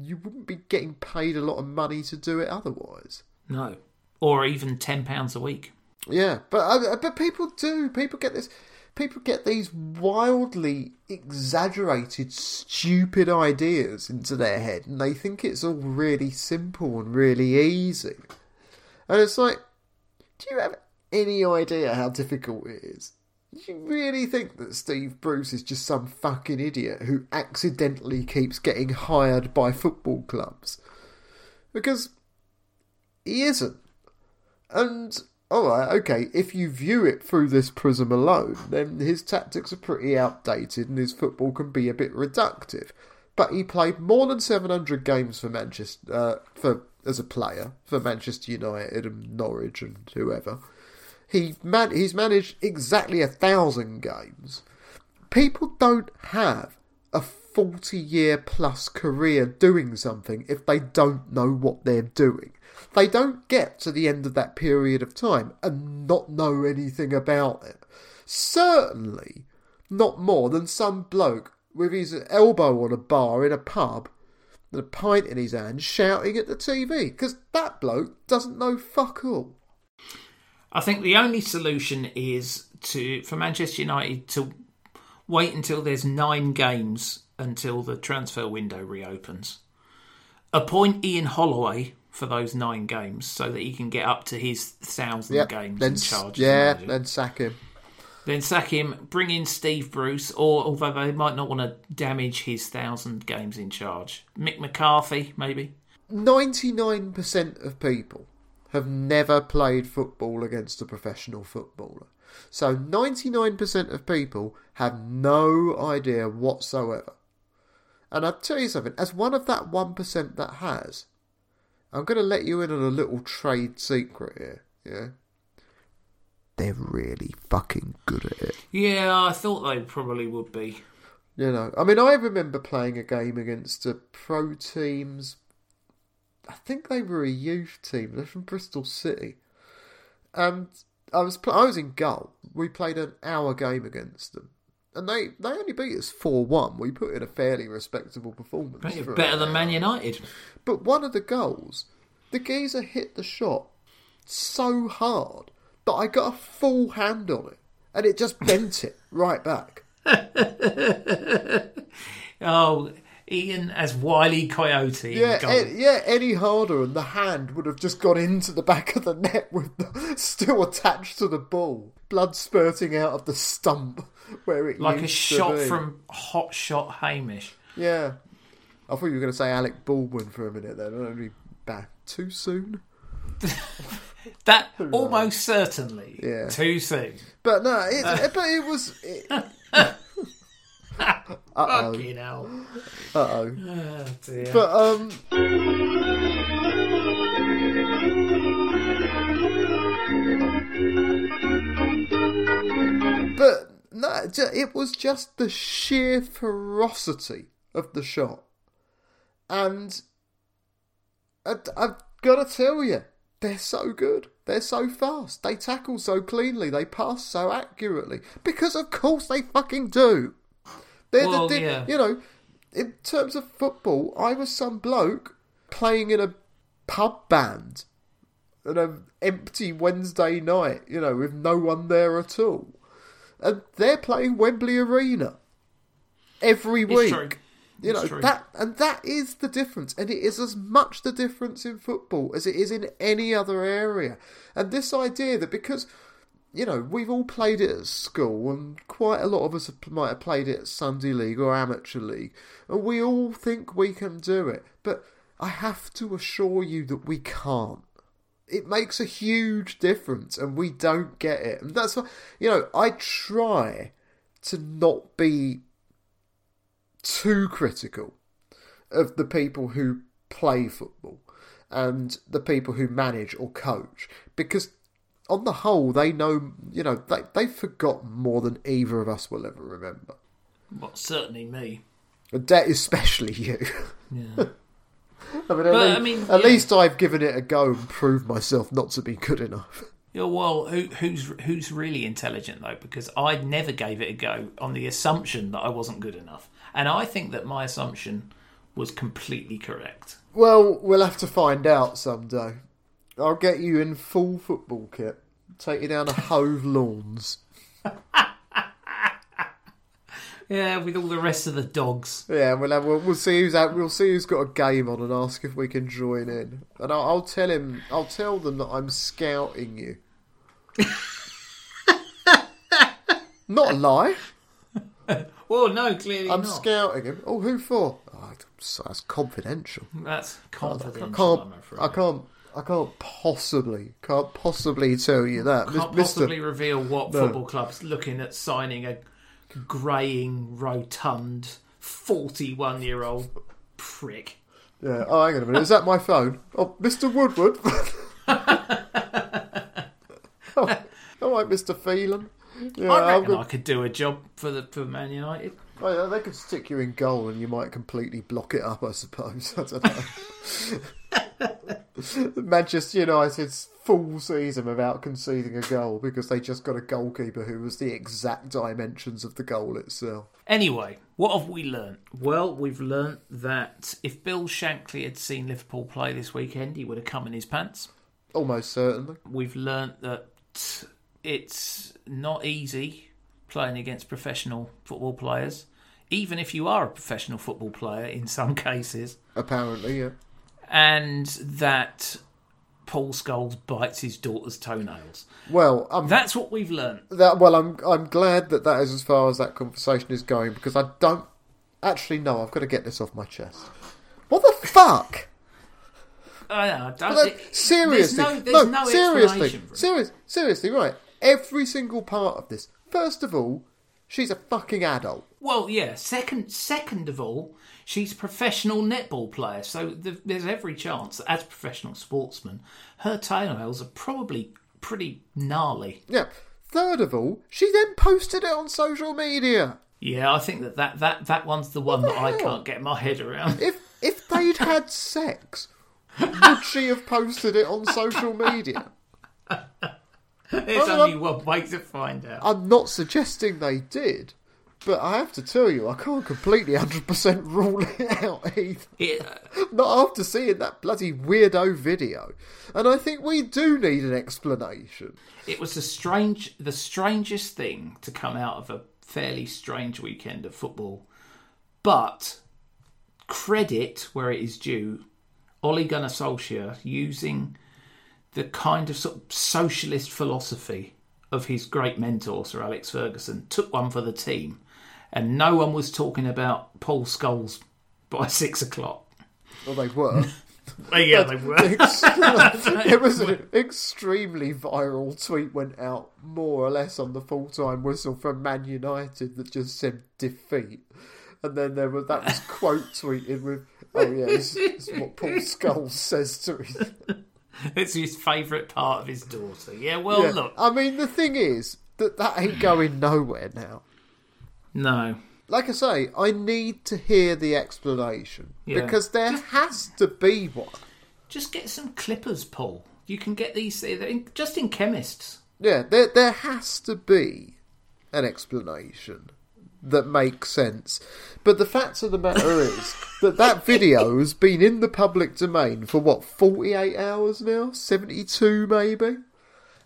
you wouldn't be getting paid a lot of money to do it otherwise. no. Or even ten pounds a week. Yeah, but uh, but people do. People get this. People get these wildly exaggerated, stupid ideas into their head, and they think it's all really simple and really easy. And it's like, do you have any idea how difficult it is? Do you really think that Steve Bruce is just some fucking idiot who accidentally keeps getting hired by football clubs? Because he isn't. And alright, okay, if you view it through this prism alone, then his tactics are pretty outdated and his football can be a bit reductive. But he played more than 700 games for Manchester, uh, for as a player for Manchester United and Norwich and whoever. He man, he's managed exactly a thousand games. People don't have a 40 year plus career doing something if they don't know what they're doing. They don't get to the end of that period of time and not know anything about it. Certainly not more than some bloke with his elbow on a bar in a pub and a pint in his hand shouting at the TV because that bloke doesn't know fuck all. I think the only solution is to for Manchester United to wait until there's nine games until the transfer window reopens. Appoint Ian Holloway for those nine games so that he can get up to his thousand Yep, games then in charge. Yeah, then sack him. Then sack him, bring in Steve Bruce, or although they might not want to damage his thousand games in charge, Mick McCarthy maybe. 99% of people have never played football against a professional footballer. So 99% of people have no idea whatsoever. And I'll tell you something, as one of that 1% that has, I'm going to let you in on a little trade secret here, yeah? They're really fucking good at it. Yeah, I thought they probably would be. You know, I mean, I remember playing a game against a pro teams. I think they were a youth team. They're from Bristol City, and I was pl- I was in goal. We played an hour game against them, and they they only beat us four one. We put in a fairly respectable performance. for Better than. Man United. But one of the goals, the geezer hit the shot so hard that I got a full hand on it, and it just bent it right back. Oh, Ian as Wiley Coyote. Yeah, yeah, any harder, and the hand would have just gone into the back of the net with the, still attached to the ball, blood spurting out of the stump where it like a shot from Hot Shot Hamish. Yeah, I thought you were going to say Alec Baldwin for a minute. Then I'd be back too soon. That almost certainly Yeah. too soon. But no, it, but it was. It, uh oh, Fucking hell. uh oh. Oh, dear. But um. But no, it was just the sheer ferocity of the shot, and I, I've got to tell you, they're so good. They're so fast. They tackle so cleanly. They pass so accurately. Because of course they fucking do. They're Well, the, yeah. you know, in terms of football, I was some bloke playing in a pub band on an empty Wednesday night, you know, with no one there at all. And they're playing Wembley Arena every week. You It's know true. that, and that is the difference, and it is as much the difference in football as it is in any other area. And this idea that because you know we've all played it at school, and quite a lot of us might have played it at Sunday league or amateur league, and we all think we can do it, but I have to assure you that we can't. It makes a huge difference, and we don't get it, and that's why you know I try to not be too critical of the people who play football and the people who manage or coach because on the whole they know you know they, they've forgotten more than either of us will ever remember Well, certainly me. and that especially you Yeah. I mean, at, But, least, I mean, at yeah. least I've given it a go and proved myself not to be good enough. Yeah, well, who, who's who's really intelligent though? Because I never gave it a go on the assumption that I wasn't good enough, and I think that my assumption was completely correct. Well, we'll have to find out someday. I'll get you in full football kit, take you down to Hove Lawns. Yeah, with all the rest of the dogs. Yeah, we'll have, we'll, we'll see who's out. We'll see who's got a game on and ask if we can join in. And I'll, I'll tell him. I'll tell them that I'm scouting you. Not a lie. Well, no, clearly I'm not. scouting him. Oh, who for? Oh, that's confidential. That's I can't. I can't. I can't possibly. Can't possibly tell you that, Can't Mis- possibly reveal what No. football club's looking at signing a greying, rotund, forty-one-year-old prick. Yeah. Oh, hang on a minute. Is that my phone? Oh, Mr. Woodward. oh, all right, Mr. Phelan. Yeah, I reckon I could do a job for the for Man United. Oh, yeah, they could stick you in goal and you might completely block it up, I suppose. I don't know. Manchester United's full season without conceding a goal because they just got a goalkeeper who was the exact dimensions of the goal itself. Anyway, what have we learnt? Well, we've learnt that if Bill Shankly had seen Liverpool play this weekend, he would have come in his pants. Almost certainly. We've learnt that it's not easy playing against professional football players, even if you are a professional football player in some cases, Apparently, yeah. and that Paul Scholes bites his daughter's toenails. Well, I'm That's what we've learned. that. Well, I'm I'm glad that that is as far as that conversation is going because I don't actually know. I've got to get this off my chest. What the fuck? I know, I uh, don't, Like, seriously, there's no, there's no, seriously, explanation for it. serious, seriously, right? Every single part of this. First of all, she's a fucking adult. Well, yeah. Second, second of all, she's a professional netball player, so there's every chance that as a professional sportsman, her toenails are probably pretty gnarly. Yeah. Third of all, she then posted it on social media. Yeah, I think that that, that, that one's the one that I can't get my head around. If if they'd had sex, would she have posted it on social media? There's only one way to find out. I'm not suggesting they did, but I have to tell you, I can't completely 100% rule it out either. It, Not after seeing that bloody weirdo video. And I think we do need an explanation. it was the strange, the strangest thing to come out of a fairly strange weekend of football. But credit where it is due, Ole Gunnar Solskjaer using the kind of sort of socialist philosophy of his great mentor Sir Alex Ferguson took one for the team, and no one was talking about Paul Scholes by six o'clock. Well, they were. Well, yeah, they were. it was an extremely viral tweet went out more or less on the full time whistle from Man United that just said defeat. And then there was that was quote tweeted with oh yeah, it's, this is what Paul Scholes says to his It's his favourite part of his daughter. Yeah, well, Yeah. look, I mean the thing is that that ain't going nowhere now. No. Like I say, I need to hear the explanation Yeah. because there has to be one. Just get some clippers, Paul. You can get these they're in, just in chemists. Yeah, there there has to be an explanation that makes sense. But the fact of the matter is that that video has been in the public domain for what forty eight hours now, seventy two maybe,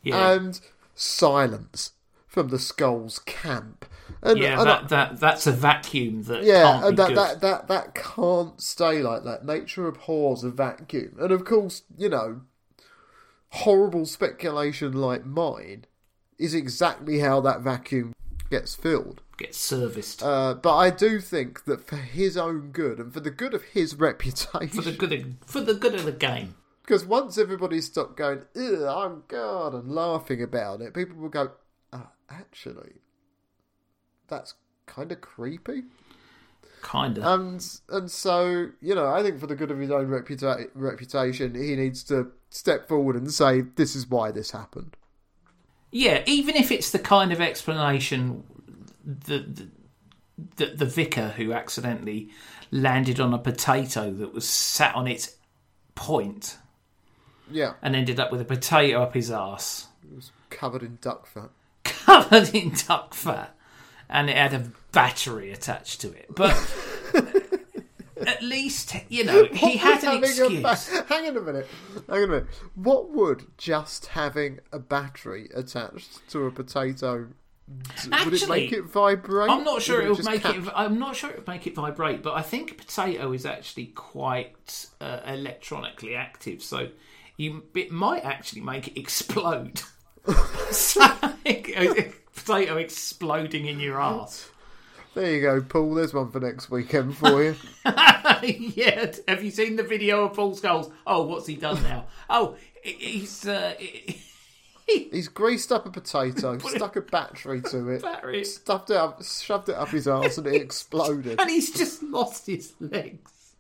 Yeah. and silence from the Scholes camp. And, yeah, and I- that, that that's a vacuum that yeah, and that, that that that can't stay like that. Nature abhors a vacuum, and of course, you know, horrible speculation like mine is exactly how that vacuum gets filled. gets serviced Uh, but I do think that for his own good and for the good of his reputation, for the good of, for the good of the game. because once everybody stopped going, "Ugh, I'm God," and laughing about it, people will go, uh, "Actually, that's kind of creepy." Kind of. and and so you know, I think for the good of his own reputa- reputation, he needs to step forward and say, "This is why this happened." Yeah, even if it's the kind of explanation that the, the, the vicar who accidentally landed on a potato that was sat on its point Yeah, and ended up with a potato up his arse, It was covered in duck fat. covered in duck fat, and it had a battery attached to it. But at least, you know, he had an a ba- excuse. hang on a minute. Hang on a minute. What would just having a battery attached to a potato? d- would it make it vibrate? I'm not sure Would it'll just make catch- it. I'm not sure it would make it vibrate, but I think a potato is actually quite uh, electronically active, so you it might actually make it explode. so, potato exploding in your ass. There you go, Paul. There's one for next weekend for you. yeah, have you seen the video of Paul Scholes? Oh, what's he done now? Oh, he's uh, He's greased up a potato, stuck a battery to it, Battery. stuffed it up, shoved it up his ass, and it exploded. and he's just lost his legs.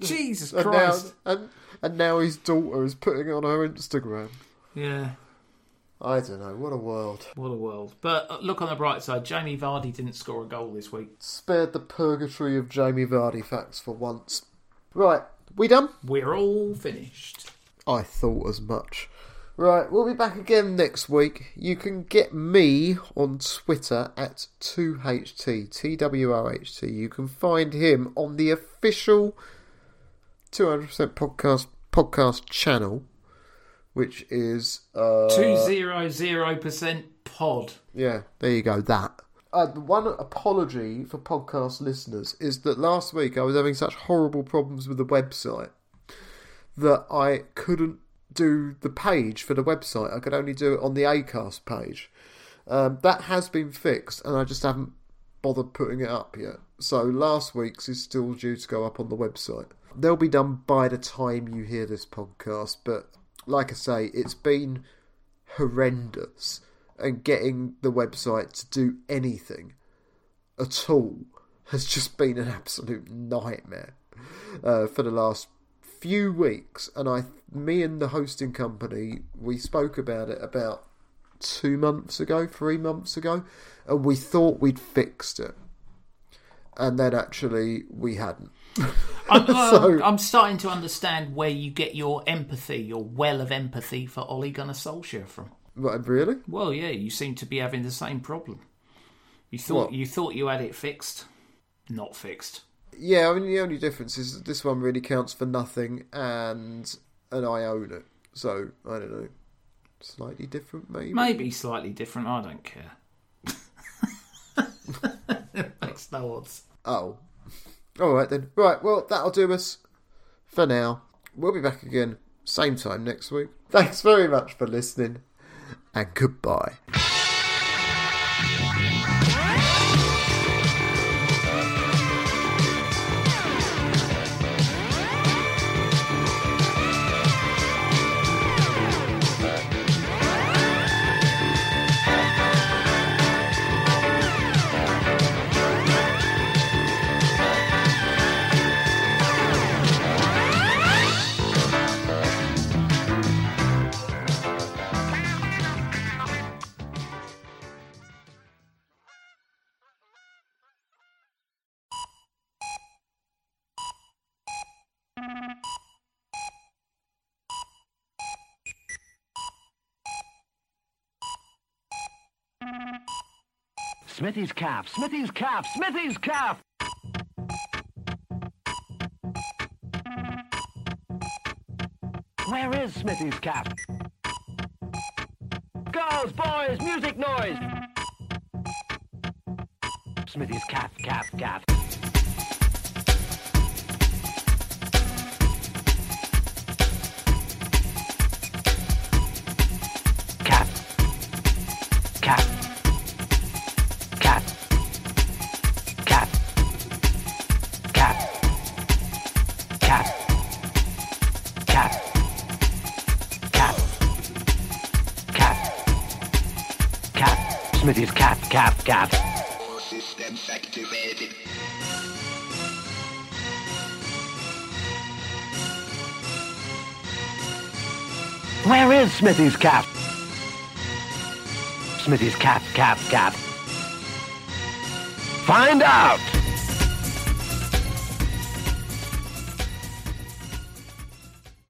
Jesus And now, Christ! and, and now his daughter is putting it on her Instagram. Yeah. I don't know. What a world. What a world. But uh, look on the bright side, Jamie Vardy didn't score a goal this week. Spared the purgatory of Jamie Vardy facts for once. Right, we done? We're all finished. I thought as much. Right, we'll be back again next week. You can get me on Twitter at 2HT, T-W-O-H-T. You can find him on the official 200% podcast podcast channel, which is... Uh, 200% pod. Yeah, there you go. That. Uh, one apology for podcast listeners is that last week I was having such horrible problems with the website that I couldn't do the page for the website. I could only do it on the Acast page. Um, that has been fixed, and I just haven't bothered putting it up yet. So last week's is still due to go up on the website. They'll be done by the time you hear this podcast, but like I say, it's been horrendous, and getting the website to do anything at all has just been an absolute nightmare uh, for the last few weeks. And I, me and the hosting company, we spoke about it about two months ago, three months ago, and we thought we'd fixed it, and then actually we hadn't. I'm, uh, So- I'm starting to understand where you get your empathy, your well of empathy for Ole Gunnar Solskjaer from. Really, Well, yeah, you seem to be having the same problem. You thought What? you thought you had it fixed, not fixed. yeah. I mean, the only difference is that this one really counts for nothing, and and I own it. So I don't know, slightly different maybe. Maybe slightly different. I don't care. it Makes no odds. Oh. All right then. Right, well, that'll do us for now. We'll be back again, same time next week. Thanks very much for listening, and goodbye. Smithy's cap, Smithy's cap, Smithy's cap! Where is Smithy's cap? Girls, boys, music noise! Smithy's cap, cap, cap. Where is Smithy's cap? Smithy's cap, cap, cap. Find out!